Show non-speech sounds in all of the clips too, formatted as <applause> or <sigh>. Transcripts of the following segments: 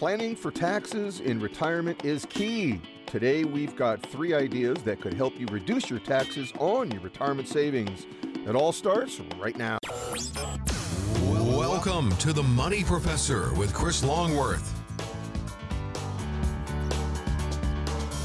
Planning for taxes in retirement is key. Today, we've got three ideas that could help you reduce your taxes on your retirement savings. It all starts right now. Welcome to the Money Professor with Chris Longworth.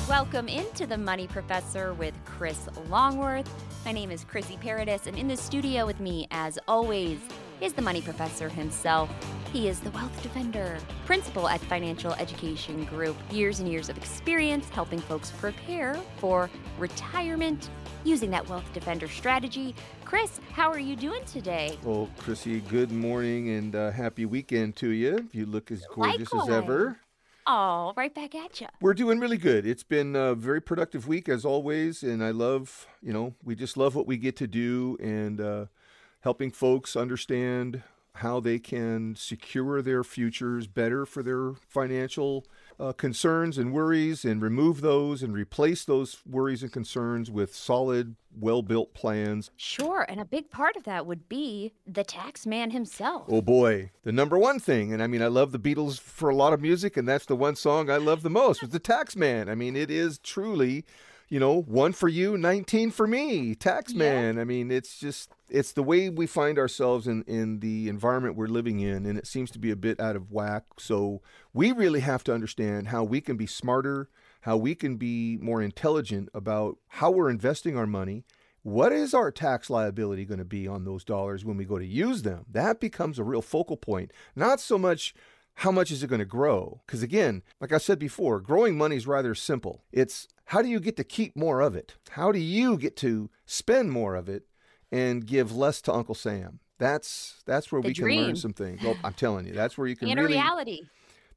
Welcome into the Money Professor with Chris Longworth. My name is Chrissy Paradis, and in the studio with me, as always, is the Money Professor himself. He is the Wealth Defender, principal at Financial Education Group. Years and years of experience helping folks prepare for retirement using that Wealth Defender strategy. Chris, how are you doing today? Well, Chrissy, good morning and uh, happy weekend to you. You look as gorgeous Likewise. as ever. Oh, right back at you. We're doing really good. It's been a very productive week as always, and I love, you know, we just love what we get to do and uh, helping folks understand how they can secure their futures better for their financial uh, concerns and worries and remove those and replace those worries and concerns with solid, well built plans. Sure, and a big part of that would be the tax man himself. Oh boy, the number one thing, and I mean, I love the Beatles for a lot of music, and that's the one song I love the most was the Tax Man. I mean, it is truly, you know, one for you, 19 for me, Tax Yeah. Man. I mean, it's just, it's the way we find ourselves in, in the environment we're living in, and it seems to be a bit out of whack. So we really have to understand how we can be smarter, how we can be more intelligent about how we're investing our money. What is our tax liability going to be on those dollars when we go to use them? That becomes a real focal point. Not so much how much is it going to grow? Because again, like I said before, growing money is rather simple. It's how do you get to keep more of it? How do you get to spend more of it and give less to Uncle Sam? That's that's where The we can learn dream. some things. Well, I'm telling you, that's where you can a really reality.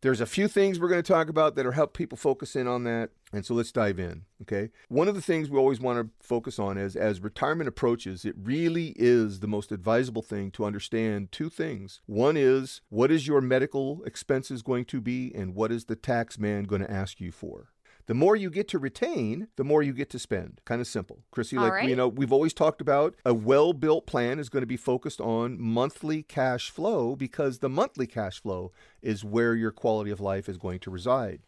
there's a few things we're going to talk about that'll help people focus in on that. And so let's dive in. Okay. One of the things we always want to focus on is as retirement approaches, it really is the most advisable thing to understand two things. One is what is your medical expenses going to be, and what is the tax man going to ask you for? The more you get to retain, the more you get to spend. Kind of simple. Chrissy, like right. you know, we've always talked about a well-built plan is going to be focused on monthly cash flow because the monthly cash flow is where your quality of life is going to reside.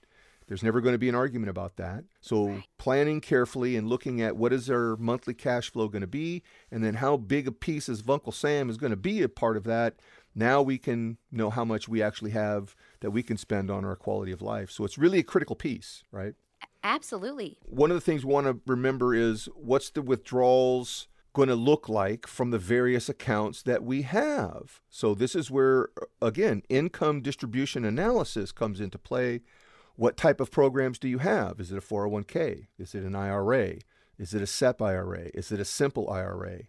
There's never going to be an argument about that. So planning carefully and looking at what is our monthly cash flow going to be, and then how big a piece of Uncle Sam is going to be a part of that. Now we can know how much we actually have that we can spend on our quality of life. So it's really a critical piece, right? Absolutely. One of the things we want to remember is what's the withdrawals going to look like from the various accounts that we have. So this is where again, income distribution analysis comes into play. What type of programs do you have? Is it a 401k? Is it an IRA? Is it a SEP IRA? Is it a simple IRA?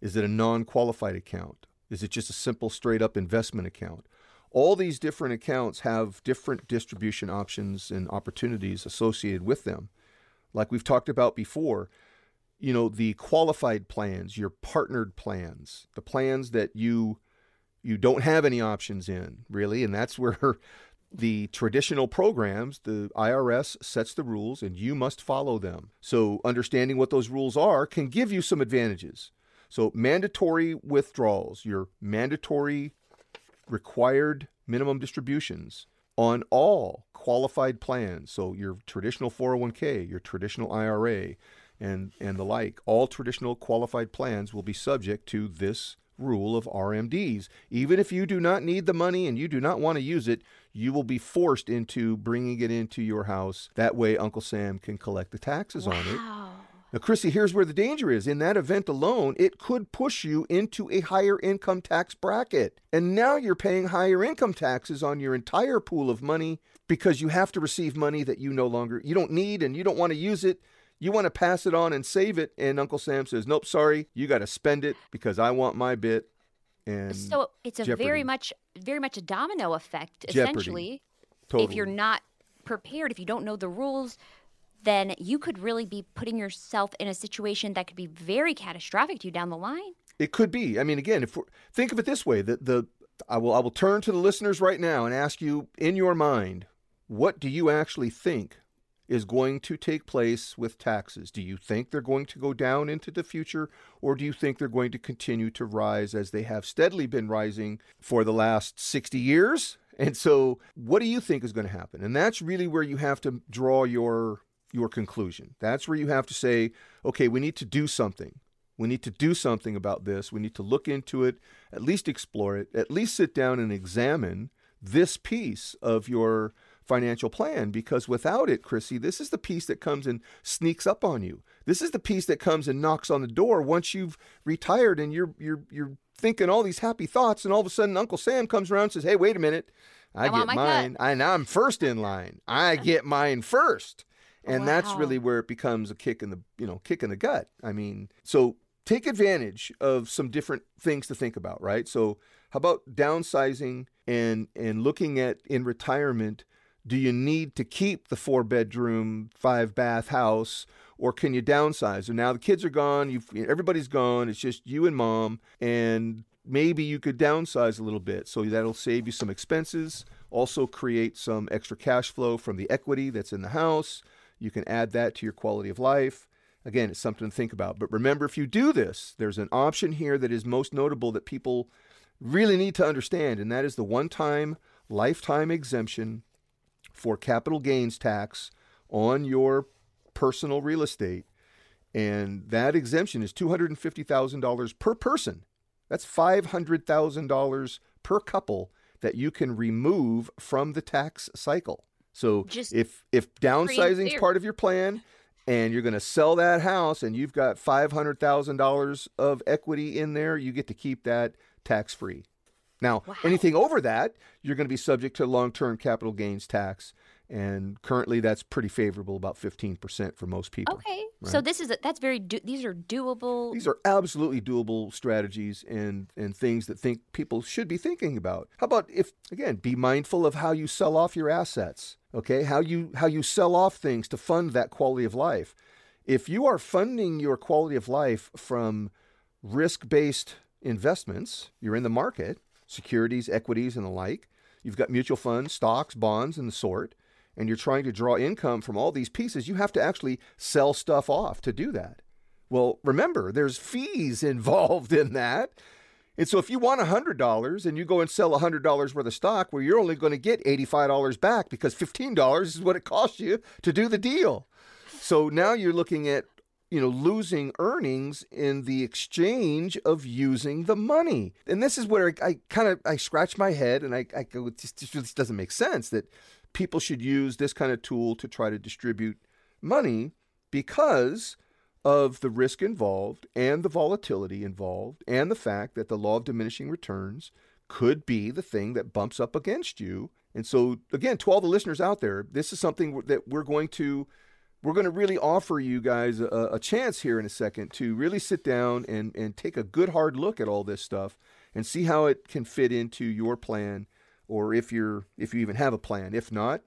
Is it a non-qualified account? Is it just a simple straight up investment account? All these different accounts have different distribution options and opportunities associated with them. Like we've talked about before, you know, the qualified plans, your partnered plans, the plans that you you don't have any options in, really, and that's <laughs> where the traditional programs, the IRS sets the rules and you must follow them. So understanding what those rules are can give you some advantages. So mandatory withdrawals, your mandatory required minimum distributions on all qualified plans. So your traditional 401k, your traditional IRA, and and the like, all traditional qualified plans will be subject to this rule of RMDs. Even if you do not need the money and you do not want to use it, you will be forced into bringing it into your house. That way Uncle Sam can collect the taxes on it. Now, Chrissy, here's where the danger is. In that event alone, it could push you into a higher income tax bracket. And now you're paying higher income taxes on your entire pool of money because you have to receive money that you no longer you don't need and you don't want to use it. You want to pass it on and save it, and Uncle Sam says, "Nope, sorry, you got to spend it because I want my bit." And So it's a jeopardy. very much, very much a domino effect. Jeopardy. Essentially, totally. if you're not prepared, if you don't know the rules, then you could really be putting yourself in a situation that could be very catastrophic to you down the line. It could be. I mean, again, if think of it this way, that the I will I will turn to the listeners right now and ask you in your mind, what do you actually think is going to take place with taxes? Do you think they're going to go down into the future, or do you think they're going to continue to rise as they have steadily been rising for the last 60 years? And so, what do you think is going to happen? And that's really where you have to draw your your conclusion. That's where you have to say, okay, we need to do something. We need to do something about this. We need to look into it, at least explore it, at least sit down and examine this piece of your financial plan because without it, Chrissy, this is the piece that comes and sneaks up on you. This is the piece that comes and knocks on the door once you've retired and you're you're you're thinking all these happy thoughts and all of a sudden Uncle Sam comes around and says, "Hey, wait a minute. I, I get mine. I now I'm first in line. I get mine first. And wow. that's really where it becomes a kick in the, you know, kick in the gut. I mean, so take advantage of some different things to think about, right? So, how about downsizing and and looking at in retirement do you need to keep the four bedroom, five bath house, or can you downsize? And now the kids are gone, you've, everybody's gone, it's just you and mom, and maybe you could downsize a little bit. So that'll save you some expenses, also create some extra cash flow from the equity that's in the house. You can add that to your quality of life. Again, it's something to think about. But remember, if you do this, there's an option here that is most notable that people really need to understand, and that is the one time lifetime exemption for capital gains tax on your personal real estate. And that exemption is $250,000 per person. That's $500,000 per couple that you can remove from the tax cycle. So Just if if downsizing is part of your plan and you're going to sell that house and you've got $500,000 of equity in there, you get to keep that tax free. Now, wow. anything over that, you're going to be subject to long term capital gains tax. And currently, that's pretty favorable, about 15% for most people. Okay. Right? So, this is a, that's very, do, these are doable. These are absolutely doable strategies and, and things that think people should be thinking about. How about if, again, be mindful of how you sell off your assets, okay? How you, how you sell off things to fund that quality of life. If you are funding your quality of life from risk based investments, you're in the market, securities, equities, and the like. You've got mutual funds, stocks, bonds, and the sort, and you're trying to draw income from all these pieces. You have to actually sell stuff off to do that. Well, remember, there's fees <laughs> involved in that. And so if you want $100 and you go and sell $100 worth of stock, well, you're only going to get $85 back because $15 is what it costs you to do the deal. So now you're looking at you know, losing earnings in the exchange of using the money. And this is where I, I kind of I scratch my head and I, I go, this, just doesn't make sense that people should use this kind of tool to try to distribute money because of the risk involved and the volatility involved and the fact that the law of diminishing returns could be the thing that bumps up against you. And so, again, to all the listeners out there, this is something that we're going to we're going to really offer you guys a, a, chance here in a second to really sit down and, and take a good hard look at all this stuff and see how it can fit into your plan or if you're if you even have a plan if not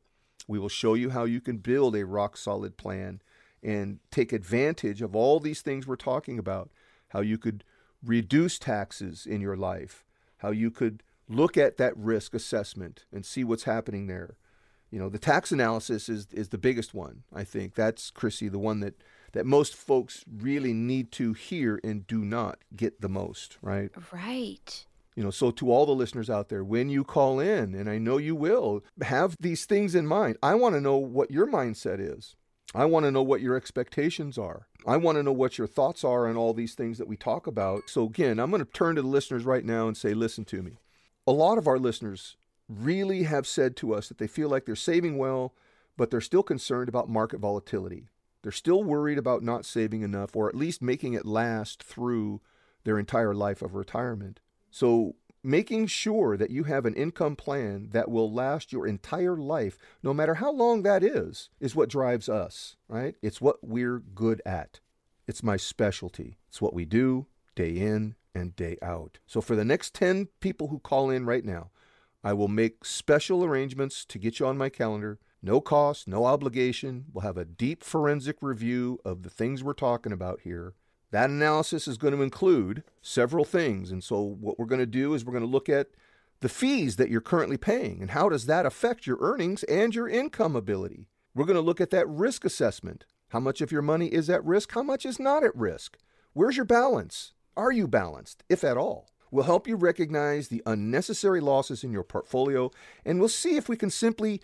we will show you how you can build a rock solid plan and take advantage of all these things we're talking about how you could reduce taxes in your life how you could look at that risk assessment and see what's happening there you know, the tax analysis is is the biggest one. I think that's Chrissy, the one that that most folks really need to hear and do not get the most, right? Right. You know, so to all the listeners out there, when you call in, and I know you will, have these things in mind. I want to know what your mindset is. I want to know what your expectations are. I want to know what your thoughts are on all these things that we talk about. So, again, I'm going to turn to the listeners right now and say, listen to me. A lot of our listeners really have said to us that they feel like they're saving well, but they're still concerned about market volatility. They're still worried about not saving enough or at least making it last through their entire life of retirement. So, making sure that you have an income plan that will last your entire life, no matter how long that is, is what drives us, right? It's what we're good at. It's my specialty. It's what we do day in and day out. So, for the next 10 people who call in right now, I will make special arrangements to get you on my calendar. No cost, no obligation. We'll have a deep forensic review of the things we're talking about here. That analysis is going to include several things. And so, what we're going to do is we're going to look at the fees that you're currently paying and how does that affect your earnings and your income ability. We're going to look at that risk assessment. How much of your money is at risk? How much is not at risk? Where's your balance? Are you balanced, if at all? We'll help you recognize the unnecessary losses in your portfolio, and we'll see if we can simply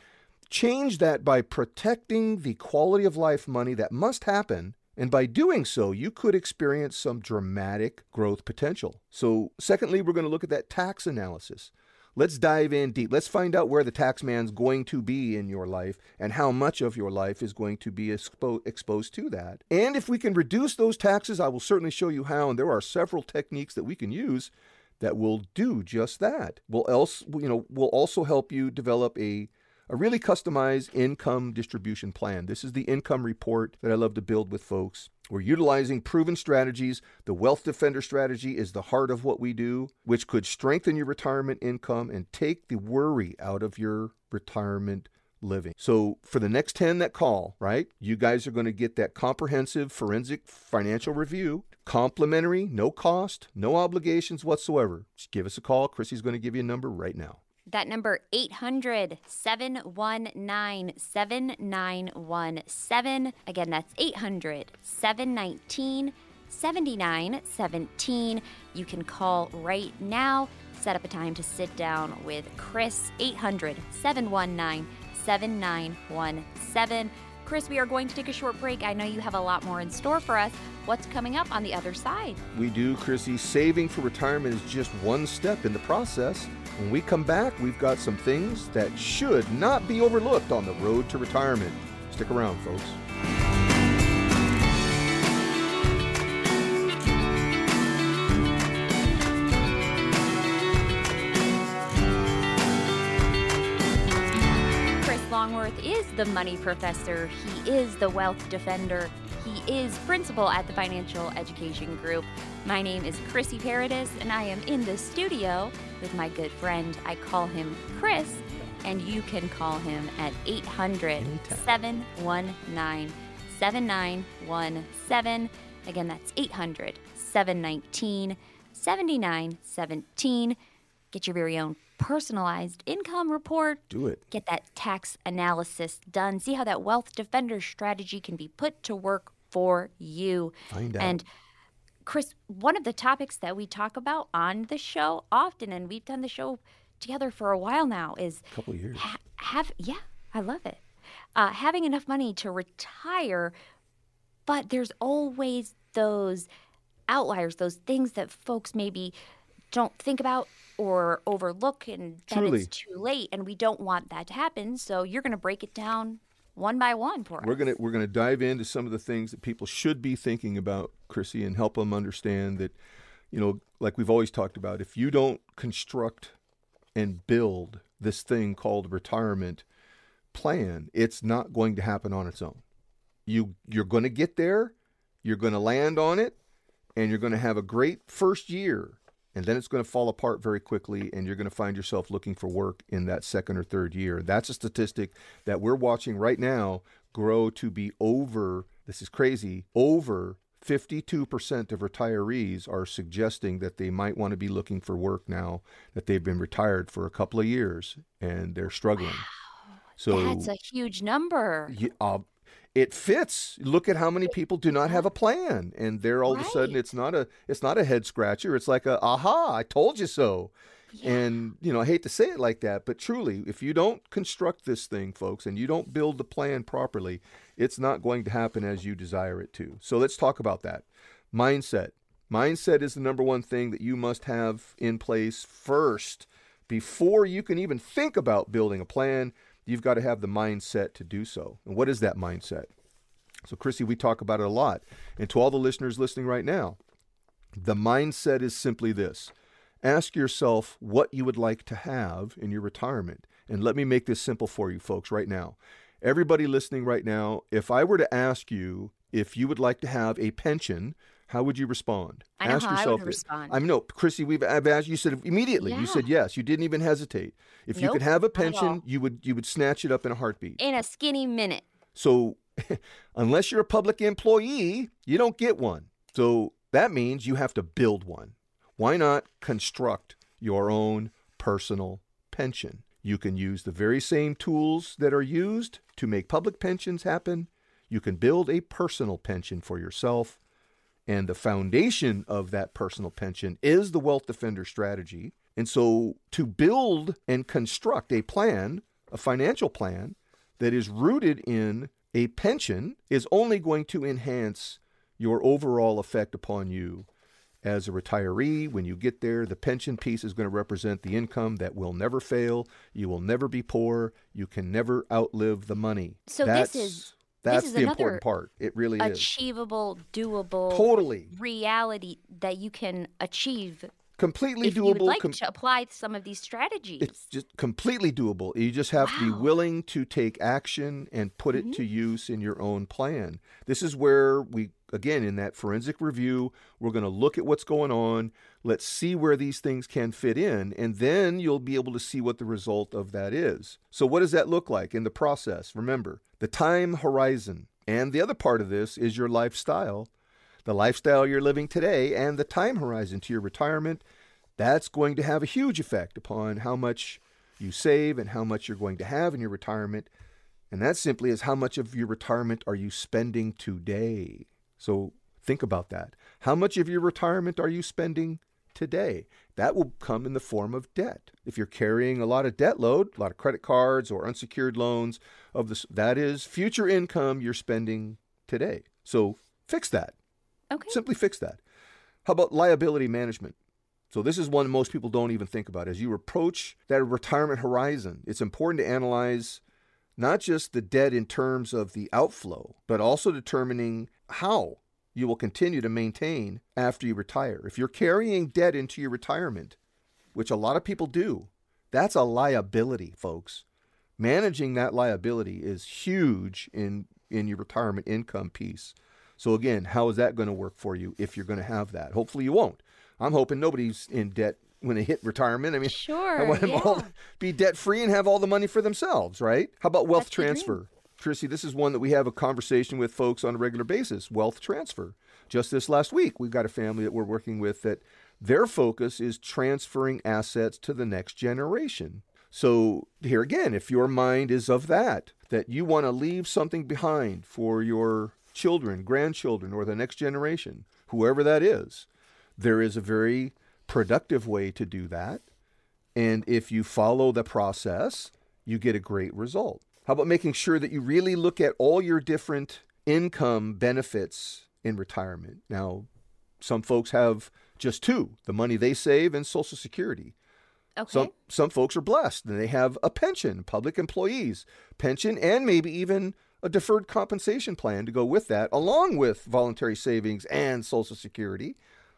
change that by protecting the quality of life money that must happen. And by doing so, you could experience some dramatic growth potential. So, secondly, we're going to look at that tax analysis. Let's dive in deep. Let's find out where the tax man's going to be in your life and how much of your life is going to be expo- exposed to that. And if we can reduce those taxes, I will certainly show you how. And there are several techniques that we can use that will do just that. Will else, you know, will also help you develop a a really customized income distribution plan. This is the income report that I love to build with folks. We're utilizing proven strategies. The Wealth Defender strategy is the heart of what we do, which could strengthen your retirement income and take the worry out of your retirement living. So, for the next 10 that call, right, you guys are going to get that comprehensive forensic financial review, complimentary, no cost, no obligations whatsoever. Just give us a call. Chrissy's going to give you a number right now. That number 800 719 7917. Again, that's 800 719 7917. You can call right now. Set up a time to sit down with Chris 800 719 7917. Chris, we are going to take a short break. I know you have a lot more in store for us. What's coming up on the other side? We do, Chrissy. Saving for retirement is just one step in the process. When we come back, we've got some things that should not be overlooked on the road to retirement. Stick around, folks. Chris Longworth is the money professor. He is the wealth defender. Is principal at the Financial Education Group. My name is Chrissy Paradis, and I am in the studio with my good friend. I call him Chris, and you can call him at 800 719 7917. Again, that's 800 719 7917. Get your very own personalized income report. Do it. Get that tax analysis done. See how that wealth defender strategy can be put to work for you. Find out. And Chris, one of the topics that we talk about on the show often, and we've done the show together for a while now, is A couple years. ha- have yeah, I love it. Uh, having enough money to retire, but there's always those outliers, those things that folks maybe don't think about or overlook, and then Truly. it's too late, and we don't want that to happen. So you're going to break it down one by one for us. We're gonna we're gonna dive into some of the things that people should be thinking about, Chrissy, and help them understand that, you know, like we've always talked about, if you don't construct and build this thing called retirement plan, it's not going to happen on its own. You you're going to get there, you're going to land on it, and you're going to have a great first year. And then it's going to fall apart very quickly, and you're going to find yourself looking for work in that second or third year. That's a statistic that we're watching right now grow to be over, this is crazy, over 52% of retirees are suggesting that they might want to be looking for work now that they've been retired for a couple of years and they're struggling. So That's a huge number. yeah, uh, it fits. Look at how many people do not have a plan, and there all of a sudden it's not a it's not a head scratcher. It's like a aha, I told you so. And you know, I hate to say it like that, but truly, if you don't construct this thing, folks, and you don't build the plan properly, it's not going to happen as you desire it to. So let's talk about that. Mindset. Mindset is the number one thing that you must have in place first before you can even think about building a plan. You've got to have the mindset to do so. And what is that mindset? So, Chrissy, we talk about it a lot. And to all the listeners listening right now, the mindset is simply this ask yourself what you would like to have in your retirement. And let me make this simple for you, folks, right now. Everybody listening right now, if I were to ask you if you would like to have a pension, how would you respond? I ask I yourself respond. I know, Chrissy, we've I've asked you said immediately. You said yes. You didn't even hesitate. If you could have a not at all. pension, you would you would snatch it up in a heartbeat. In a skinny minute. So, <laughs> unless you're a public employee, you don't get one. So, that means you have to build one. Why not construct your own personal pension? You can use the very same tools that are used to make public pensions happen. You can build a personal pension for yourself And the foundation of that personal pension is the Wealth Defender strategy. And so to build and construct a plan, a financial plan that is rooted in a pension is only going to enhance your overall effect upon you as a retiree. When you get there, the pension piece is going to represent the income that will never fail. You will never be poor. You can never outlive the money. So that's, this is that's the important part. It really is. achievable, doable Totally. reality that you can achieve Completely if you would doable. like com- to apply some of these strategies. it's just completely doable. You just have to be willing to take action and put it to mm-hmm. use in your own plan. This is where we, again, in that forensic review, we're going to look at what's going on. Let's see where these things can fit in, and then you'll be able to see what the result of that is. So, what does that look like in the process? Remember, the time horizon. And the other part of this is your lifestyle the lifestyle you're living today and the time horizon to your retirement, that's going to have a huge effect upon how much you save and how much you're going to have in your retirement. And that simply is how much of your retirement are you spending today? So think about that. How much of your retirement are you spending today? That will come in the form of debt. If you're carrying a lot of debt load, a lot of credit cards or unsecured loans of this that is future income you're spending today. So fix that. okay. Simply fix that. How about liability management? So, this is one most people don't even think about. As you approach that retirement horizon, it's important to analyze not just the debt in terms of the outflow, but also determining how you will continue to maintain after you retire. If you're carrying debt into your retirement, which a lot of people do, that's a liability, folks. Managing that liability is huge in, in your retirement income piece. So again, how is that going to work for you if you're going to have that? Hopefully you won't. I'm hoping nobody's in debt when they hit retirement. I mean, <laughs> sure, I want them all yeah. to be debt free and have all the money for themselves, right? How about wealth That's transfer? Tracy, this is one that we have a conversation with folks on a regular basis wealth transfer. Just this last week, we've got a family that we're working with that their focus is transferring assets to the next generation. So, here again, if your mind is of that, that you want to leave something behind for your children, grandchildren, or the next generation, whoever that is, there is a very productive way to do that. And if you follow the process, you get a great result. How about making sure that you really look at all your different income benefits in retirement? Now, some folks have just two the money they save and Social Security. Okay. Some some folks are blessed and they have a pension, public employees, pension, and maybe even a deferred compensation plan to go with that, along with voluntary savings and Social Security.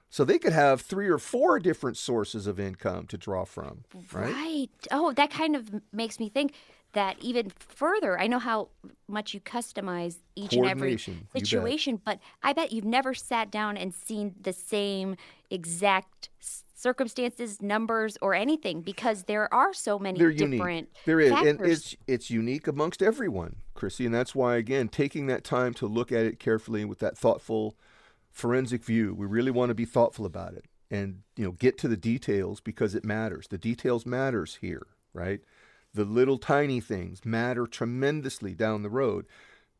So they could have three or four different sources of income to draw from, right? Right. Oh, that kind of makes me think that even further. I know how much you customize each and every Coordination, you bet. situation, but I bet you've never sat down and seen the same exact circumstances, numbers, or anything because there are so many They're different unique. There is, and it's it's unique amongst everyone, Chrissy, and that's why again taking that time to look at it carefully with that thoughtful forensic view. We really want to be thoughtful about it and you know get to the details because it matters. The details matters here, right? The little tiny things matter tremendously down the road.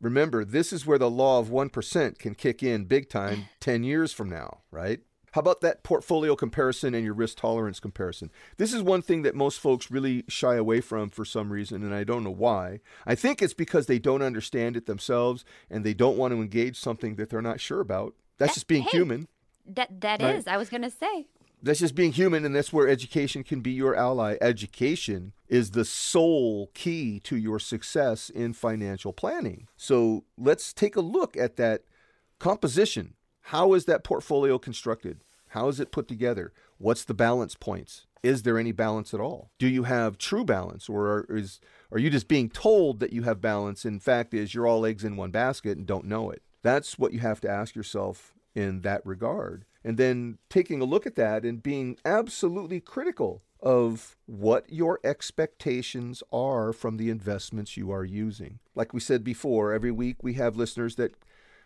Remember, this is where the law of 1% can kick in big time <laughs> 10 years from now, right? How about that portfolio comparison and your risk tolerance comparison? This is one thing that most folks really shy away from for some reason, and I don't know why. I think it's because they don't understand it themselves and they don't want to engage something that they're not sure about. That's just being hey. human. that that Right. is. I was gonna say. That's just being human, and that's where education can be your ally. Education is the sole key to your success in financial planning. So let's take a look at that composition. How is that portfolio constructed? How is it put together? What's the balance points? Is there any balance at all? Do you have true balance, or is are you just being told that you have balance? In fact, is you're all eggs in one basket and don't know it? That's what you have to ask yourself in that regard. And then taking a look at that and being absolutely critical of what your expectations are from the investments you are using. Like we said before, every week we have listeners that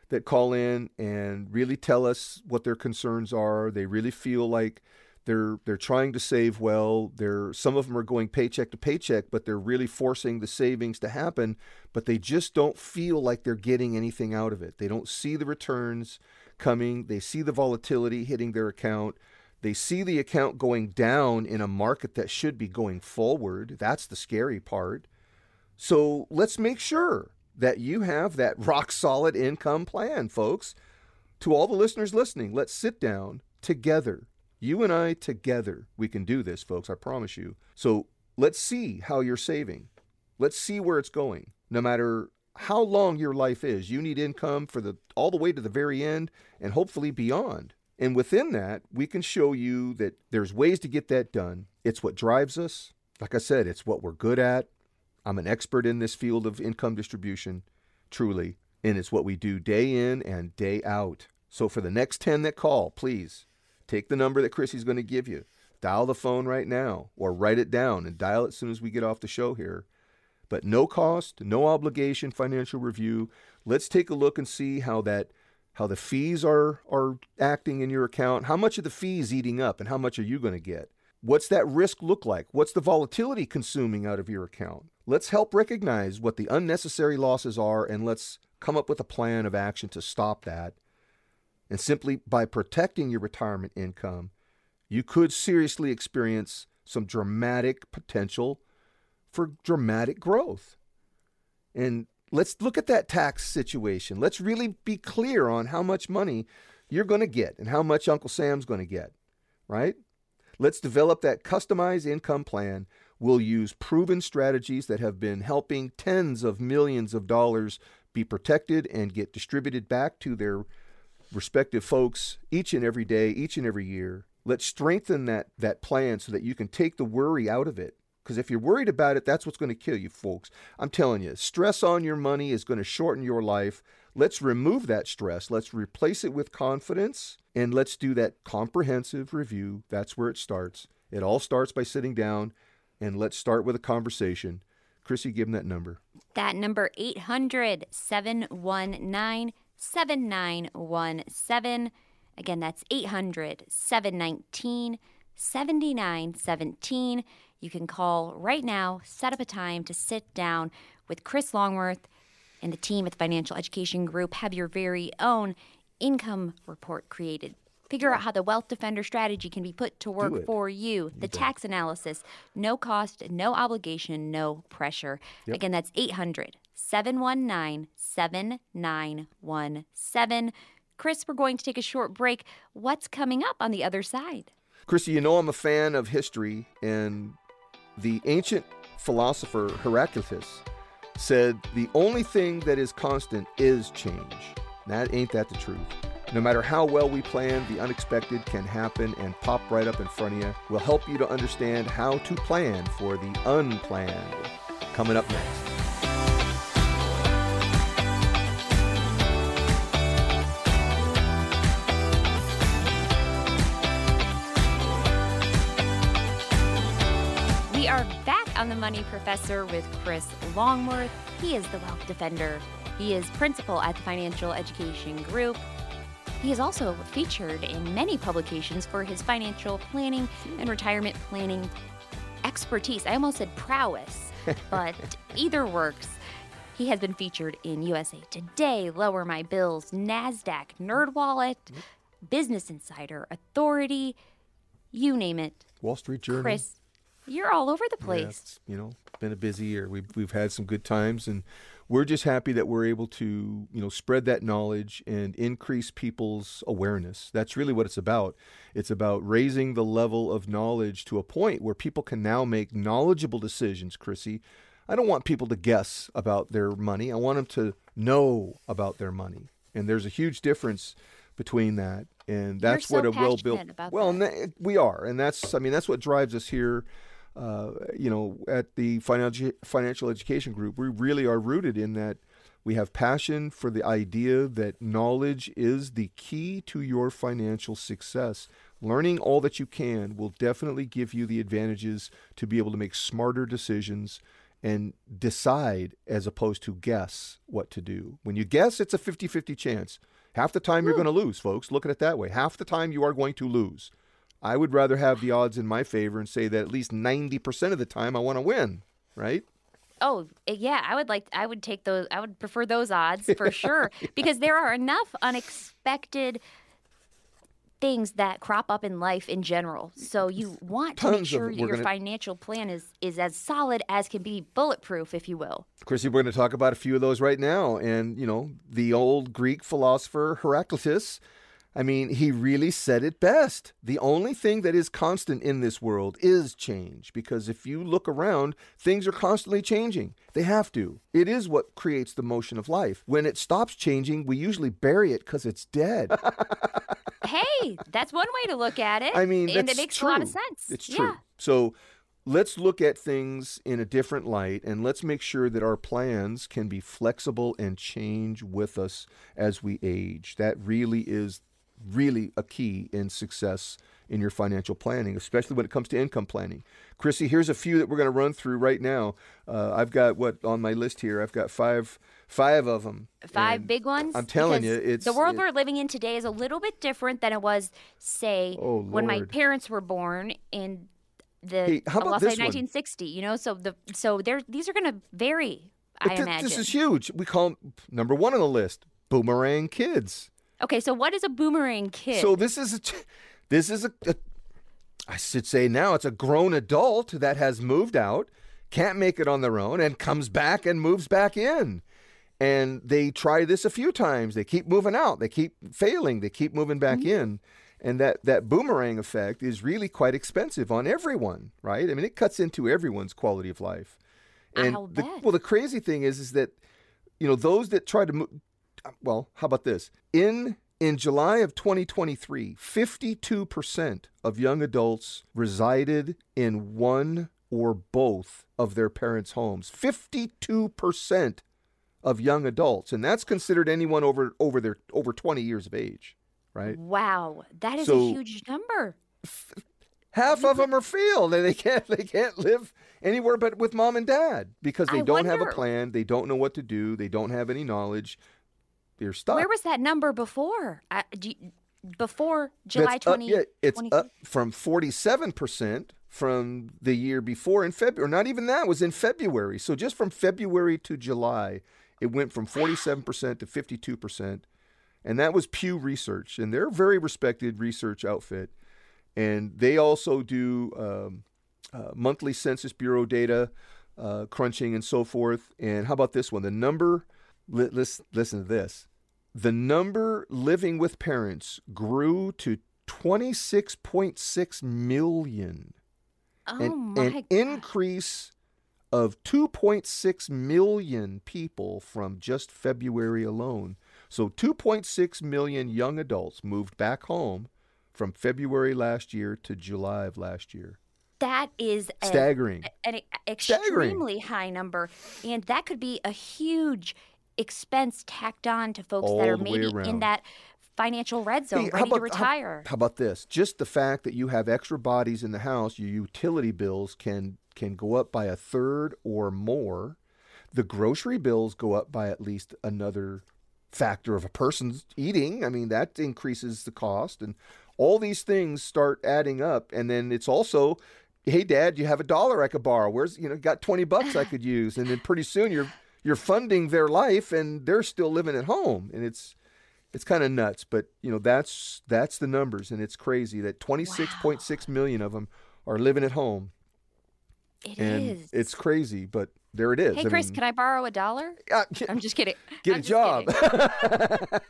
that call in and really tell us what their concerns are. They really feel like they're they're trying to save well. They're some of them are going paycheck to paycheck, but they're really forcing the savings to happen, but they just don't feel like they're getting anything out of it. They don't see the returns coming, they see the volatility hitting their account, they see the account going down in a market that should be going forward. That's the scary part. So let's make sure that you have that <laughs> rock solid income plan, folks. To all the listeners listening, let's sit down together. You and I together, we can do this, folks, I promise you. So let's see how you're saving. Let's see where it's going. No matter how long your life is, you need income for the all the way to the very end and hopefully beyond. And within that, we can show you that there's ways to get that done. It's what drives us. Like I said, it's what we're good at. I'm an expert in this field of income distribution, truly, and it's what we do day in and day out. So for the next 10 that call, please take the number that Chrissy's going to give you. Dial the phone right now or write it down and dial it as soon as we get off the show here. But no cost, no obligation financial review. Let's take a look and see how that how the fees are are acting in your account, how much of the fees eating up and how much are you going to get? What's that risk look like? What's the volatility consuming out of your account? Let's help recognize what the unnecessary losses are and let's come up with a plan of action to stop that. And simply by protecting your retirement income, you could seriously experience some dramatic potential for dramatic growth. And let's look at that tax situation. Let's really be clear on how much money you're going to get and how much Uncle Sam's going to get, right? Let's develop that customized income plan. We'll use proven strategies that have been helping tens of millions of dollars be protected and get distributed back to their respective folks each and every day, each and every year. Let's strengthen that, that plan so that you can take the worry out of it because if you're worried about it, that's what's going to kill you, folks. I'm telling you, stress on your money is going to shorten your life. Let's remove that stress. Let's replace it with confidence and let's do that comprehensive review. That's where it starts. It all starts by sitting down and let's start with a conversation. Chrissy, give them that number. That number 800 719 7917. Again, that's 800 719 7917. You can call right now, set up a time to sit down with Chris Longworth and the team at the Financial Education Group, have your very own income report created. Figure out how the Wealth Defender strategy can be put to work for you. The tax analysis, no cost, no obligation, no pressure. Yep. Again, that's 800 719 7917. Chris, we're going to take a short break. What's coming up on the other side? Chrissy, you know I'm a fan of history, and the ancient philosopher Heraclitus said the only thing that is constant is change. That ain't that the truth. No matter how well we plan, the unexpected can happen and pop right up in front of you. We'll help you to understand how to plan for the unplanned. Coming up next. On the Money Professor with Chris Longworth. He is the Wealth Defender. He is principal at the Financial Education Group. He is also featured in many publications for his financial planning and retirement planning expertise. I almost said prowess, <laughs> but either works. He has been featured in USA Today, Lower My Bills, NASDAQ, NerdWallet, Business Insider, Authority, you name it. Wall Street Journal. Chris you're all over the place. Yeah, you know, been a busy year. We've we've had some good times, and we're just happy that we're able to you know spread that knowledge and increase people's awareness. That's really what it's about. It's about raising the level of knowledge to a point where people can now make knowledgeable decisions. Chrissy, I don't want people to guess about their money. I want them to know about their money, and there's a huge difference between that and that's so what a well built well that, we are and that's i mean that's what drives us here uh, you know, at the financial financial education group, we really are rooted in that we have passion for the idea that knowledge is the key to your financial success. Learning all that you can will definitely give you the advantages to be able to make smarter decisions and decide as opposed to guess what to do. When you guess, it's a 50 50 chance. Half the time you're going to lose, folks. Look at it that way. Half the time you are going to lose. I would rather have the odds in my favor and say that at least 90% of the time I want to win, right? Oh, eh, yeah, I would like I would take those I would prefer those odds for <laughs> sure because there are enough unexpected things that crop up in life in general. So you want to make Tons sure it. that We're your gonna- financial plan is is as solid as can be, bulletproof if you will. Chrissy, we're going to talk about a few of those right now. And, you know, the old Greek philosopher Heraclitus, I mean, he really said it best. The only thing that is constant in this world is change. Because if you look around, things are constantly changing. They have to. It is what creates the motion of life. When it stops changing, we usually bury it because it's dead. <laughs> hey, that's one way to look at it. I mean, and it makes true. a lot of sense. It's yeah. true. So let's look at things in a different light and let's make sure that our plans can be flexible and change with us as we age. That really is really a key in success in your financial planning, especially when it comes to income planning. Chrissy, here's a few that we're going to run through right now. Uh, I've got what on my list here? I've got five, five of them. Five And big ones. I'm telling you, it's the world it- we're living in today is a little bit different than it was, say, Oh, when my parents were born in the Hey, how about I'll say this one? 1960. You know, so the so there these are going to vary. I thi- imagine. This is huge. We call 'em number one on the list boomerang kids. Okay, so what is a boomerang kid? So this is a, this is a, a, I should say now it's a grown adult that has moved out, can't make it on their own, and comes back and moves back in. And they try this a few times. They keep moving out. They keep failing. They keep moving back Mm-hmm. in. And that, that boomerang effect is really quite expensive on everyone, right? I mean, it cuts into everyone's quality of life. And the, well, the crazy thing is, is that you know those that try to move. Uh, well, how about this? In in July of 2023, 52% of young adults resided in one or both of their parents' homes. 52% of young adults, and that's considered anyone over over their over 20 years of age, right? wow, that is So- a huge number. Half of them are failed, and they can't they can't live anywhere but with mom and dad because they I don't have a plan, they don't know what to do, they don't have any knowledge. They're stuck. Where was that number before? I, you- before July That's up- 20? yeah, it's 23? up from 47% from the year before in February. Not even that was in February. So just from February to July, it went from 47% to 52%. And that was Pew Research. And they're a very respected research outfit. And they also do um, uh, monthly Census Bureau data, uh, crunching, and so forth. And how about this one? The number, li- listen, listen to this. The number living with parents grew to 26.6 million, Oh an, my an God. increase of 2.6 million people from just February alone. So 2.6 million young adults moved back home from February last year to July of last year. That is a, Staggering. an e- Staggering. extremely high number, and that could be a huge expense tacked on to folks that are maybe in that financial red zone, Hey, how ready to about- how- retire. How, about this? Just the fact that you have extra bodies in the house, your utility bills can can go up by a third or more. The grocery bills go up by at least another factor of a person's eating. I mean, that increases the cost and all these things start adding up and then it's also hey dad, you have a dollar I could borrow. Where's you know, got 20 bucks I could use and then pretty soon you're you're funding their life and they're still living at home and it's it's kind of nuts, but you know that's that's the numbers, and it's crazy that 26.6 million of them are living at home, It is. it's crazy, but there it is. Hey, Chris, can I borrow a dollar? I <laughs> I'm just kidding. get I'm a job? <laughs>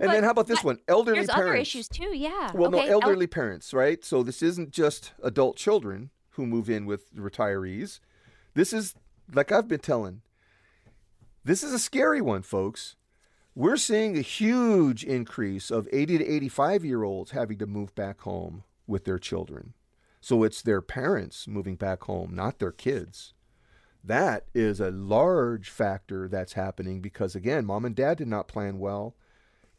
and then how about this one? Elderly There's parents. other issues too. Yeah. Well, okay. no, el- elderly parents, right? So this isn't just adult children who move in with retirees. This is like I've been telling. This is a scary one, folks. We're seeing a huge increase of 80 to 85 year olds having to move back home with their children. So it's their parents moving back home, not their kids. That is a large factor that's happening because again, mom and dad did not plan well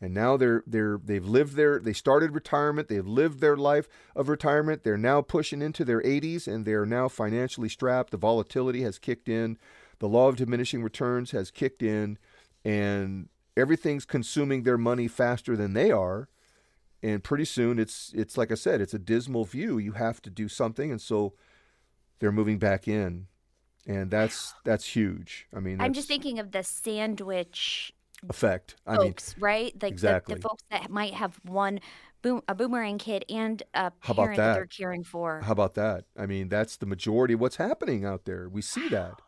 and now they're they're they've lived their they started retirement they've lived their life of retirement they're now pushing into their 80s and they're now financially strapped the volatility has kicked in the law of diminishing returns has kicked in and everything's consuming their money faster than they are and pretty soon it's it's like i said it's a dismal view you have to do something and so they're moving back in and that's that's huge. I mean, I'm just thinking of the sandwich effect. I mean, folks, right? Like the, exactly. the folks that might have one boom a boomerang kid and a How parent that? they're caring for. How about that? I mean, that's the majority of what's happening out there. We see that.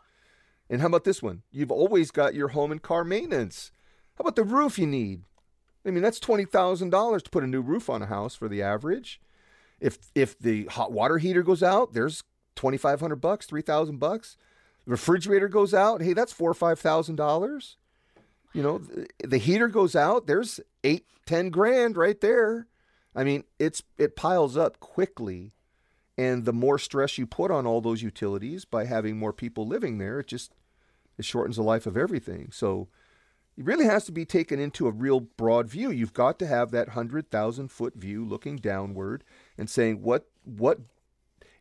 And how about this one? You've always got your home and car maintenance. How about the roof you need? I mean, that's twenty thousand dollars to put a new roof on a house for the average. If if the hot water heater goes out, there's twenty five hundred bucks, three thousand bucks. The refrigerator goes out, hey, that's four or five thousand dollars. You know, the, heater goes out, there's eight, ten grand right there. I mean, it's it piles up quickly, and the more stress you put on all those utilities by having more people living there, it just it shortens the life of everything. So it really has to be taken into a real broad view. You've got to have that hundred thousand foot view, looking downward and saying what what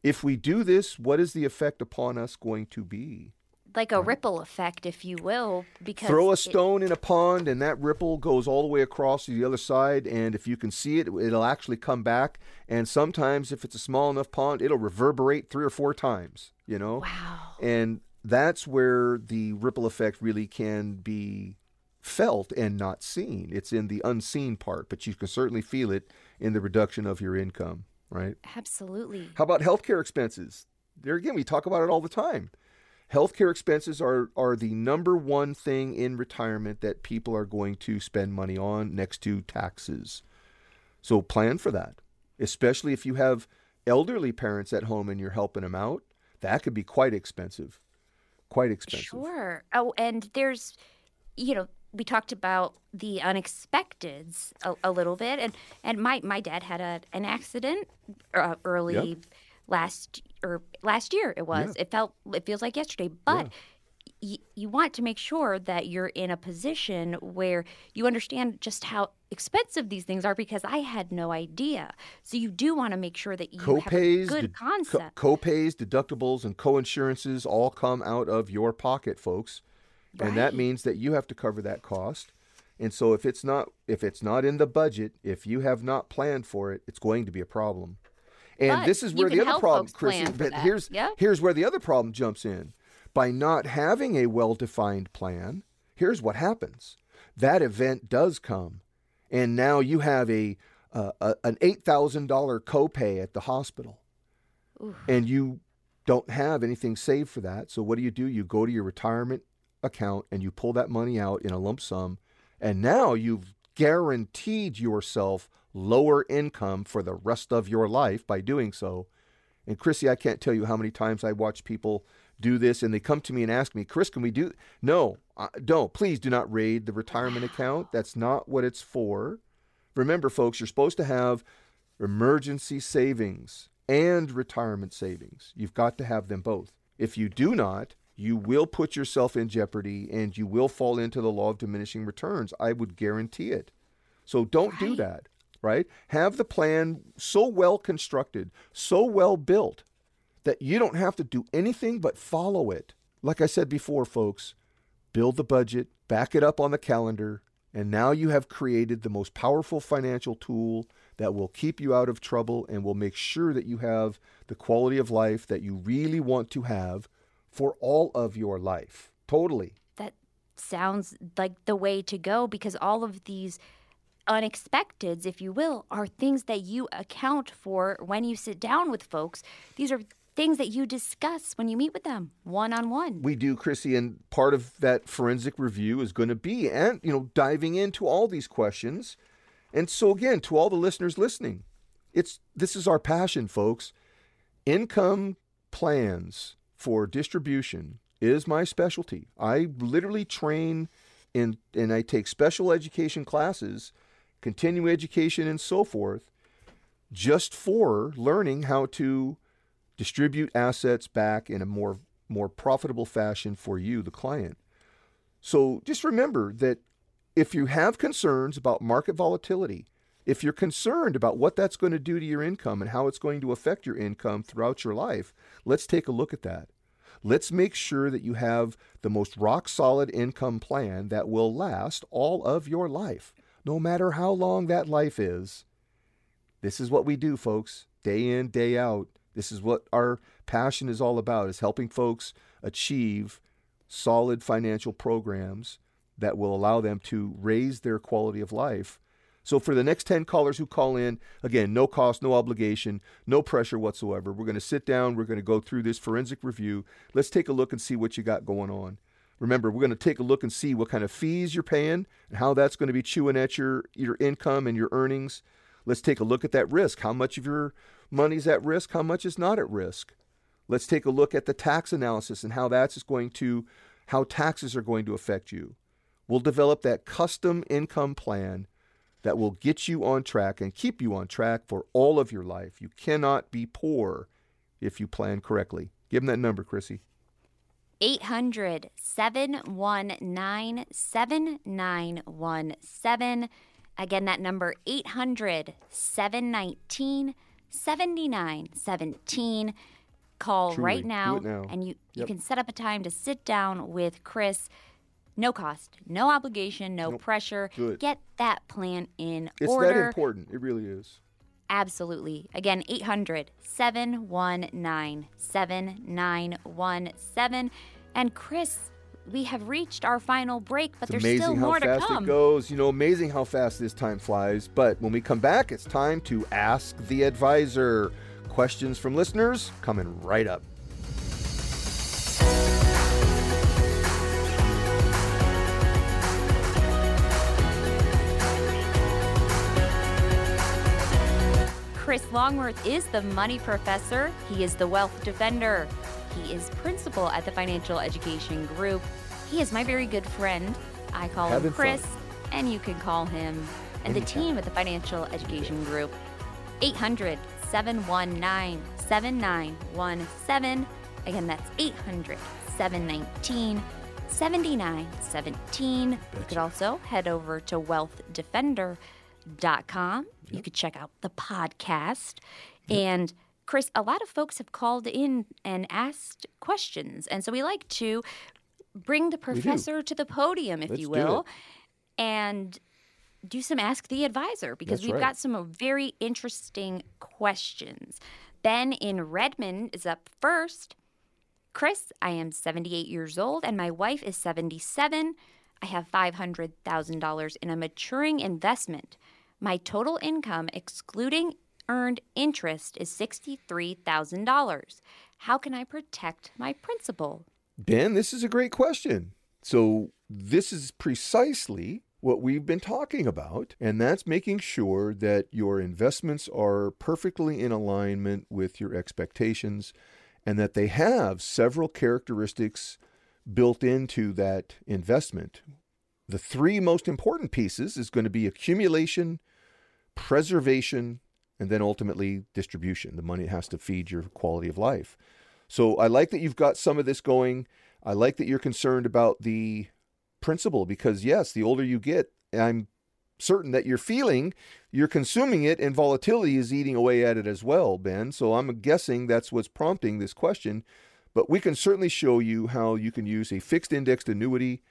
if we do this, what is the effect upon us going to be? Like a ripple effect, if you will, because Throw a it- stone in a pond, and that ripple goes all the way across to the other side. And if you can see it, it'll actually come back. And sometimes, if it's a small enough pond, it'll reverberate three or four times. You know, wow. and that's where the ripple effect really can be felt and not seen. It's in the unseen part, but you can certainly feel it in the reduction of your income. Right. Absolutely. How about healthcare expenses? There again, we talk about it all the time. Healthcare expenses are, are the number one thing in retirement that people are going to spend money on next to taxes. So plan for that, especially if you have elderly parents at home and you're helping them out. That could be quite expensive. Quite expensive. Sure. Oh, and there's, you know, we talked about the unexpecteds a, a little bit, and and my my dad had a an accident uh, early last or last year. It was. It felt it feels like yesterday, but. y- You want to make sure that you're in a position where you understand just how expensive these things are because I had no idea. So you do want to make sure that you have a Copays, good ded- co- concept. copays, deductibles, and coinsurances all come out of your pocket, folks, and that means that you have to cover that cost. And so, if it's not if it's not in the budget, if you have not planned for it, it's going to be a problem. And But this is where the other problem, Chris. But here's Yep. here's where the other problem jumps in. By not having a well-defined plan, here's what happens: that event does come, and now you have a, uh, a an eight thousand dollar copay at the hospital, and you don't have anything saved for that. So what do you do? You go to your retirement account and you pull that money out in a lump sum, and now you've guaranteed yourself lower income for the rest of your life by doing so. And Chrissy, I can't tell you how many times I watch people do this and they come to me and ask me, Chris, can we do? No, uh, don't. Please do not raid the retirement account. That's not what it's for. Remember, folks, you're supposed to have emergency savings and retirement savings. You've got to have them both. If you do not, you will put yourself in jeopardy and you will fall into the law of diminishing returns. I would guarantee it. So don't do that, right? Have the plan so well constructed, so well built that you don't have to do anything but follow it. Like I said before, folks, build the budget, back it up on the calendar, and now you have created the most powerful financial tool that will keep you out of trouble and will make sure that you have the quality of life that you really want to have for all of your life. Totally. that sounds like the way to go because all of these unexpecteds, if you will, are things that you account for when you sit down with folks. These are things that you discuss when you meet with them one on one. We do, Chrissy, and part of that forensic review is going to be and you know diving into all these questions. And so again, to all the listeners listening, it's this is our passion, folks. Income plans for distribution is my specialty. I literally train in and I take special education classes, continuing education and so forth just for learning how to distribute assets back in a more more profitable fashion for you the client. So just remember that if you have concerns about market volatility, if you're concerned about what that's going to do to your income and how it's going to affect your income throughout your life, let's take a look at that. Let's make sure that you have the most rock solid income plan that will last all of your life, no matter how long that life is. This is what we do, folks, day in, day out. This is what our passion is all about, is helping folks achieve solid financial programs that will allow them to raise their quality of life. So, for the next 10 callers who call in, again, no cost, no obligation, no pressure whatsoever. We're going to sit down, we're going to go through this forensic review. Let's take a look and see what you got going on. Remember, we're going to take a look and see what kind of fees you're paying and how that's going to be chewing at your, your income and your earnings. Let's take a look at that risk. How much of your money's at risk? How much is not at risk? Let's take a look at the tax analysis and how that's going to, how taxes are going to affect you. We'll develop that custom income plan that will get you on track and keep you on track for all of your life. You cannot be poor if you plan correctly. Give them that number, Chrissy. 800 719 7917. Again, that number 800 719 7917. Call Truly. right now, now. and you, you can set up a time to sit down with Chris. No cost, no obligation, no Nope. pressure. It. Get that plan in It's order. It's that important. It really is. Absolutely. Again, 800 719 7917. And Chris, we have reached our final break, but It's there's still more to come. Amazing how fast it goes. You know, amazing how fast this time flies. But when we come back, it's time to ask the advisor. Questions from listeners coming right up. Chris Longworth is the money professor. He is the wealth defender. He is principal at the Financial Education Group. He is my very good friend. I call Having him Chris, fun. and you can call him and the team at the Financial Education Group. 800 719 7917. Again, that's 800 719 7917. You could also head over to wealthdefender.com. You could check out the podcast. And Chris, a lot of folks have called in and asked questions. And so we like to bring the professor to the podium, if Let's you will, it. and do some Ask the Advisor because That's we've right. got some very interesting questions. Ben in Redmond is up first. Chris, I am 78 years old and my wife is 77. I have $500,000 in a maturing investment. My total income, excluding earned interest, is $63,000. How can I protect my principal? Ben, this is a great question. So, this is precisely what we've been talking about, and that's making sure that your investments are perfectly in alignment with your expectations and that they have several characteristics built into that investment. The three most important pieces is going to be accumulation, preservation, and then ultimately distribution. The money has to feed your quality of life. So I like that you've got some of this going. I like that you're concerned about the principal because, yes, the older you get, I'm certain that you're feeling you're consuming it and volatility is eating away at it as well, Ben. So I'm guessing that's what's prompting this question. But we can certainly show you how you can use a fixed indexed annuity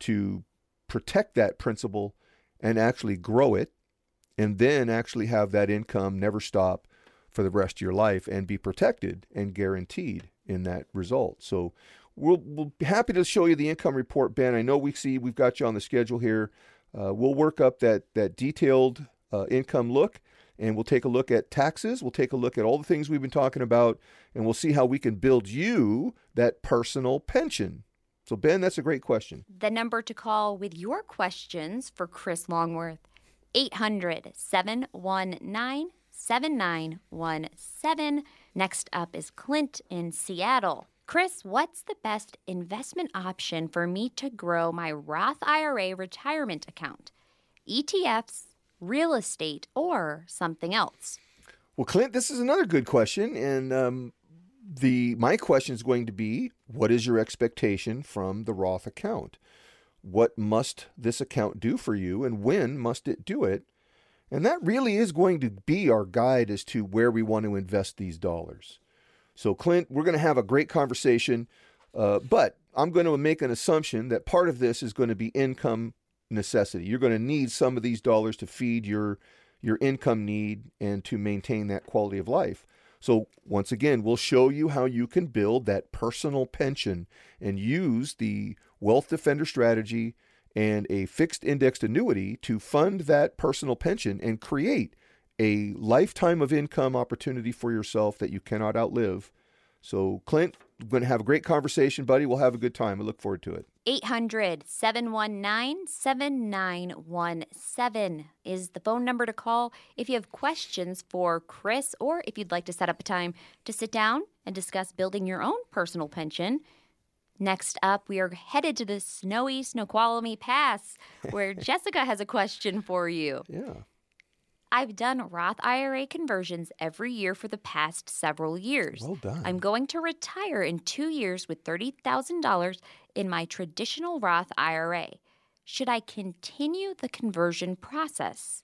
to protect that principal and actually grow it and then actually have that income never stop for the rest of your life and be protected and guaranteed in that result. So we'll, we'll be happy to show you the income report, Ben. I know we see we've got you on the schedule here. Uh, we'll work up that that detailed uh, income look, and we'll take a look at taxes. We'll take a look at all the things we've been talking about, and we'll see how we can build you that personal pension. So Ben, that's a great question. The number to call with your questions for Chris Longworth 800 719 7917. Next up is Clint in Seattle. Chris, what's the best investment option for me to grow my Roth IRA retirement account? ETFs, real estate, or something else? Well, Clint, this is another good question, and um, the my question is going to be: What is your expectation from the Roth account? What must this account do for you, and when must it do it? And that really is going to be our guide as to where we want to invest these dollars. So, Clint, we're going to have a great conversation, uh, but I'm going to make an assumption that part of this is going to be income necessity. You're going to need some of these dollars to feed your your income need and to maintain that quality of life. So, once again, we'll show you how you can build that personal pension and use the Wealth Defender strategy and a fixed indexed annuity to fund that personal pension and create a lifetime of income opportunity for yourself that you cannot outlive. So, Clint, we're going to have a great conversation, buddy. We'll have a good time. I look forward to it. 800 719 7917 is the phone number to call if you have questions for Chris or if you'd like to set up a time to sit down and discuss building your own personal pension. Next up, we are headed to the snowy Snoqualmie Pass, where <laughs> Jessica has a question for you. Yeah. I've done Roth IRA conversions every year for the past several years. Well done. I'm going to retire in two years with $30,000 in my traditional Roth IRA. Should I continue the conversion process?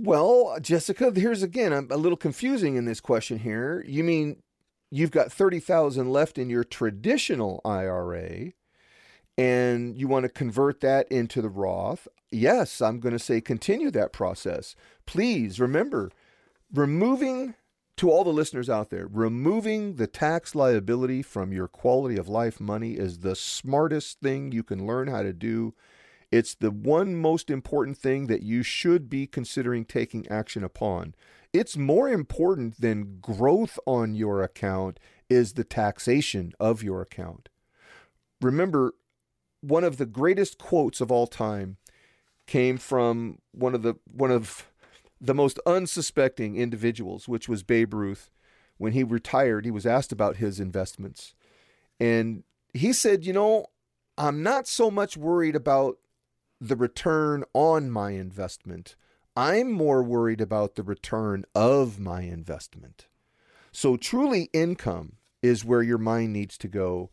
Well, Jessica, here's again a little confusing in this question here. You mean you've got 30,000 left in your traditional IRA and you want to convert that into the Roth? Yes, I'm going to say continue that process. Please remember removing to all the listeners out there, removing the tax liability from your quality of life money is the smartest thing you can learn how to do. It's the one most important thing that you should be considering taking action upon. It's more important than growth on your account is the taxation of your account. Remember, one of the greatest quotes of all time came from one of the one of the most unsuspecting individuals, which was Babe Ruth. When he retired, he was asked about his investments. And he said, You know, I'm not so much worried about the return on my investment. I'm more worried about the return of my investment. So, truly, income is where your mind needs to go.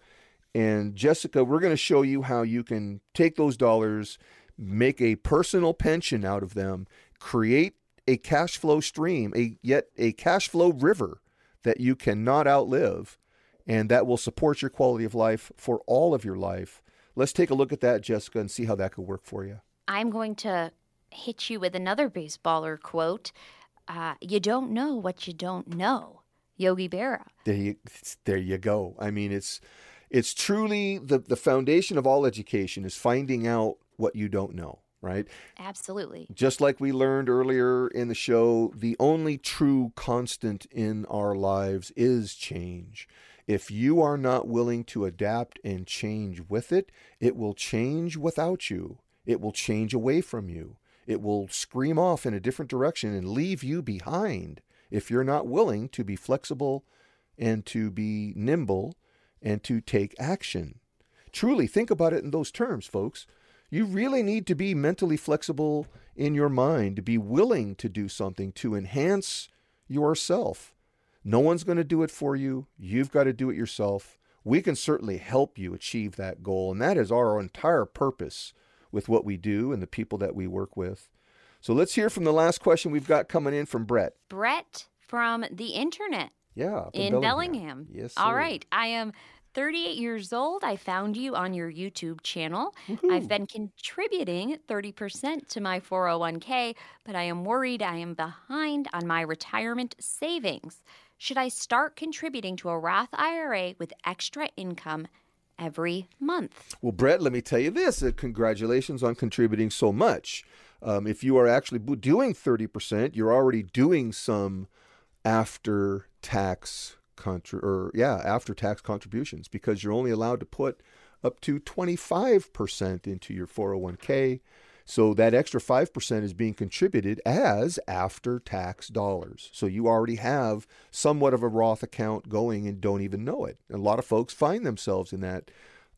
And, Jessica, we're going to show you how you can take those dollars, make a personal pension out of them, create a cash flow stream, a yet a cash flow river that you cannot outlive and that will support your quality of life for all of your life. Let's take a look at that, Jessica, and see how that could work for you. I'm going to hit you with another baseballer quote. Uh, you don't know what you don't know. Yogi Berra. There you, there you go. I mean, it's it's truly the the foundation of all education is finding out what you don't know right? Absolutely. Just like we learned earlier in the show, the only true constant in our lives is change. If you are not willing to adapt and change with it, it will change without you. It will change away from you. It will scream off in a different direction and leave you behind if you're not willing to be flexible and to be nimble and to take action. Truly, think about it in those terms, folks. You really need to be mentally flexible in your mind, to be willing to do something to enhance yourself. No one's going to do it for you. You've got to do it yourself. We can certainly help you achieve that goal. And that is our entire purpose with what we do and the people that we work with. So let's hear from the last question we've got coming in from Brett. Brett from the internet. Yeah. In Bellingham. Bellingham. Yes. Sir. All right. I am 38 years old. I found you on your YouTube channel. Woo-hoo. I've been contributing 30% to my 401k, but I am worried I am behind on my retirement savings. Should I start contributing to a Roth IRA with extra income every month? Well, Brett, let me tell you this uh, congratulations on contributing so much. Um, if you are actually doing 30%, you're already doing some after tax contra- or yeah, after tax contributions because you're only allowed to put up to 25% into your 401k. So that extra 5% is being contributed as after tax dollars. So you already have somewhat of a Roth account going and don't even know it. And a lot of folks find themselves in that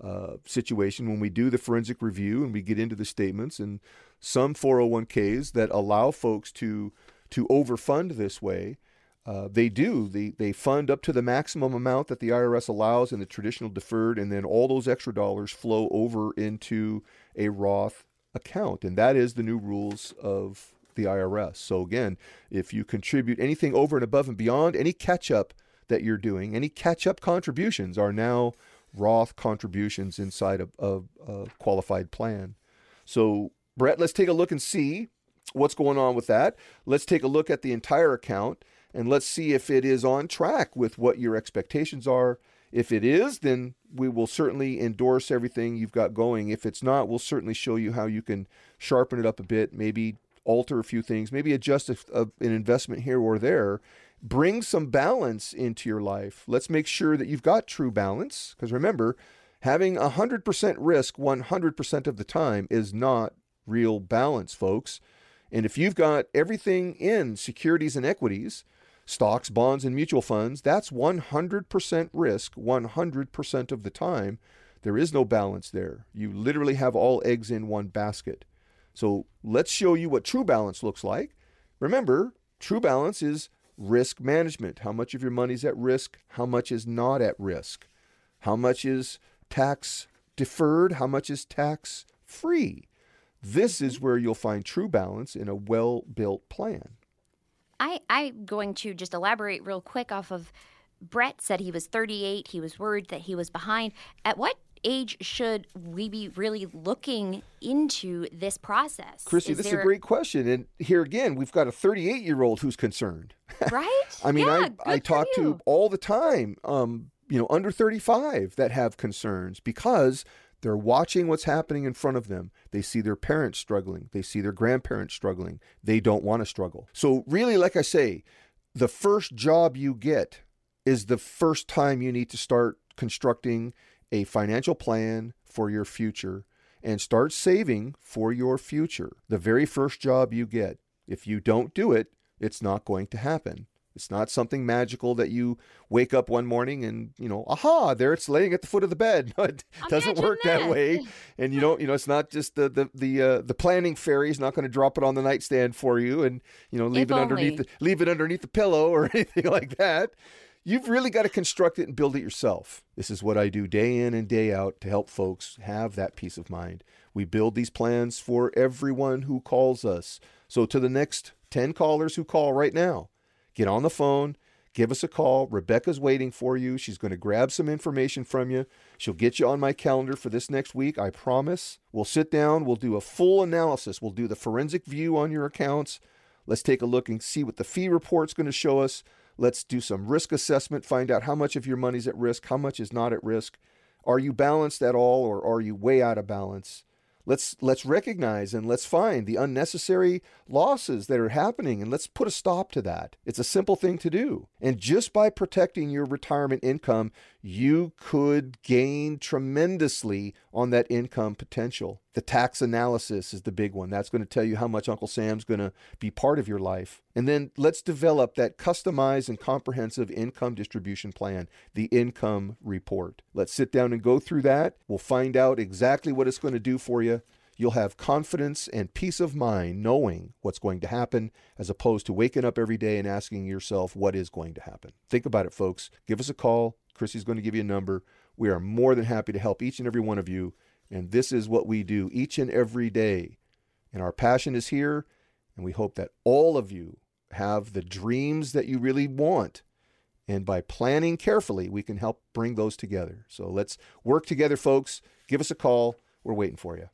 uh, situation when we do the forensic review and we get into the statements and some 401ks that allow folks to to overfund this way uh, they do. They, they fund up to the maximum amount that the IRS allows in the traditional deferred, and then all those extra dollars flow over into a Roth account. And that is the new rules of the IRS. So, again, if you contribute anything over and above and beyond, any catch up that you're doing, any catch up contributions are now Roth contributions inside of a, a qualified plan. So, Brett, let's take a look and see what's going on with that. Let's take a look at the entire account and let's see if it is on track with what your expectations are. If it is, then we will certainly endorse everything you've got going. If it's not, we'll certainly show you how you can sharpen it up a bit, maybe alter a few things, maybe adjust a, a, an investment here or there. Bring some balance into your life. Let's make sure that you've got true balance. Because remember, having 100% risk 100% of the time is not real balance, folks. And if you've got everything in securities and equities, stocks, bonds, and mutual funds, that's 100% risk 100% of the time. There is no balance there. You literally have all eggs in one basket. So let's show you what true balance looks like. Remember, true balance is risk management. How much of your money is at risk? How much is not at risk? How much is tax deferred? How much is tax free? This is where you'll find true balance in a well built plan. I, I'm going to just elaborate real quick off of Brett said he was 38. He was worried that he was behind. At what age should we be really looking into this process? Chrissy, Is this is a great question. And here again, we've got a 38 year old who's concerned. <laughs> Right? I mean, yeah, I, I talk you. to all the time, um, you know, under 35 that have concerns because they're watching what's happening in front of them. They see their parents struggling, they see their grandparents struggling. They don't want to struggle. So, really, like I say, the first job you get is the first time you need to start constructing a financial plan for your future and start saving for your future. The very first job you get. If you don't do it, it's not going to happen. It's not something magical that you wake up one morning and, you know, aha, there it's laying at the foot of the bed. No, <laughs> it doesn't work that that. way. <laughs> And you don't, you know, it's not just the the the uh, the planning fairy is not going to drop it on the nightstand for you and, you know, leave If it underneath the, leave it underneath the pillow or <laughs> anything like that. You've really got to construct it and build it yourself. This is what I do day in and day out to help folks have that peace of mind. We build these plans for everyone who calls us. So, to the next 10 callers who call right now, get on the phone, give us a call. Rebecca's waiting for you. She's going to grab some information from you. She'll get you on my calendar for this next week, I promise. We'll sit down, we'll do a full analysis, we'll do the forensic view on your accounts. Let's take a look and see what the fee report's going to show us. Let's do some risk assessment, find out how much of your money's at risk, how much is not at risk. Are you balanced at all or are you way out of balance? Let's let's recognize and let's find the unnecessary losses that are happening and let's put a stop to that. It's a simple thing to do. And just by protecting your retirement income, you could gain tremendously on that income potential. The tax analysis is the big one. That's going to tell you how much Uncle Sam's going to be part of your life. And then let's develop that customized and comprehensive income distribution plan, the income report. Let's sit down and go through that. We'll find out exactly what it's going to do for you. You'll have confidence and peace of mind knowing what's going to happen as opposed to waking up every day and asking yourself what is going to happen. Think about it, folks. Give us a call. Chrissy's going to give you a number. We are more than happy to help each and every one of you. And this is what we do each and every day. And our passion is here. And we hope that all of you have the dreams that you really want. And by planning carefully, we can help bring those together. So let's work together, folks. Give us a call. We're waiting for you.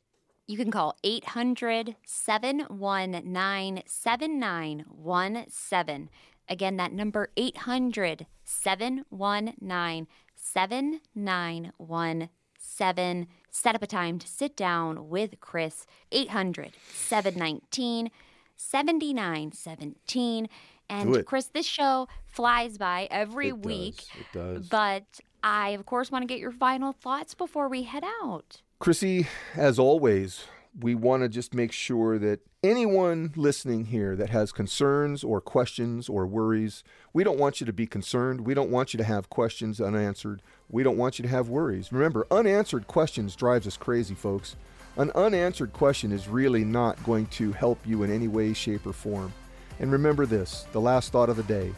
You can call 800 719 7917. Again, that number 800 719 7917. Set up a time to sit down with Chris. 800 719 7917. Do And. Chris, this show flies by every It week. does. It does. But I, of course, want to get your final thoughts before we head out. Chrissy, as always, we want to just make sure that anyone listening here that has concerns or questions or worries, we don't want you to be concerned. We don't want you to have questions unanswered. We don't want you to have worries. Remember, unanswered questions drives us crazy, folks. An unanswered question is really not going to help you in any way, shape, or form. And remember this the last thought of the day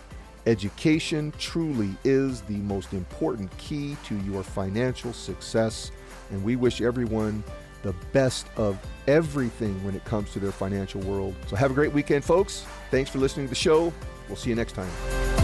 education truly is the most important key to your financial success. And we wish everyone the best of everything when it comes to their financial world. So have a great weekend, folks. Thanks for listening to the show. We'll see you next time.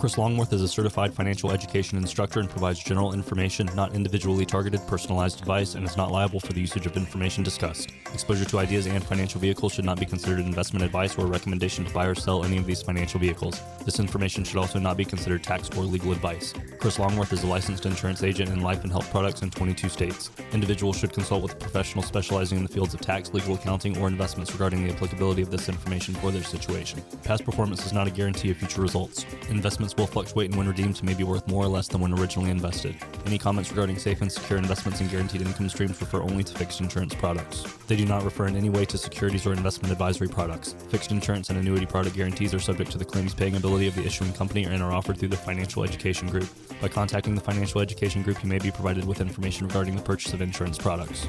Chris Longworth is a certified financial education instructor and provides general information, not individually targeted, personalized advice, and is not liable for the usage of information discussed. Exposure to ideas and financial vehicles should not be considered investment advice or a recommendation to buy or sell any of these financial vehicles. This information should also not be considered tax or legal advice. Chris Longworth is a licensed insurance agent in life and health products in 22 states. Individuals should consult with a professional specializing in the fields of tax, legal accounting, or investments regarding the applicability of this information for their situation. Past performance is not a guarantee of future results. Investments will fluctuate and when redeemed may be worth more or less than when originally invested. Any comments regarding safe and secure investments and guaranteed income streams refer only to fixed insurance products. They do not refer in any way to securities or investment advisory products. Fixed insurance and annuity product guarantees are subject to the claims paying ability of the issuing company and are offered through the Financial Education Group. By contacting the Financial Education Group, you may be provided with information regarding the purchase of insurance products.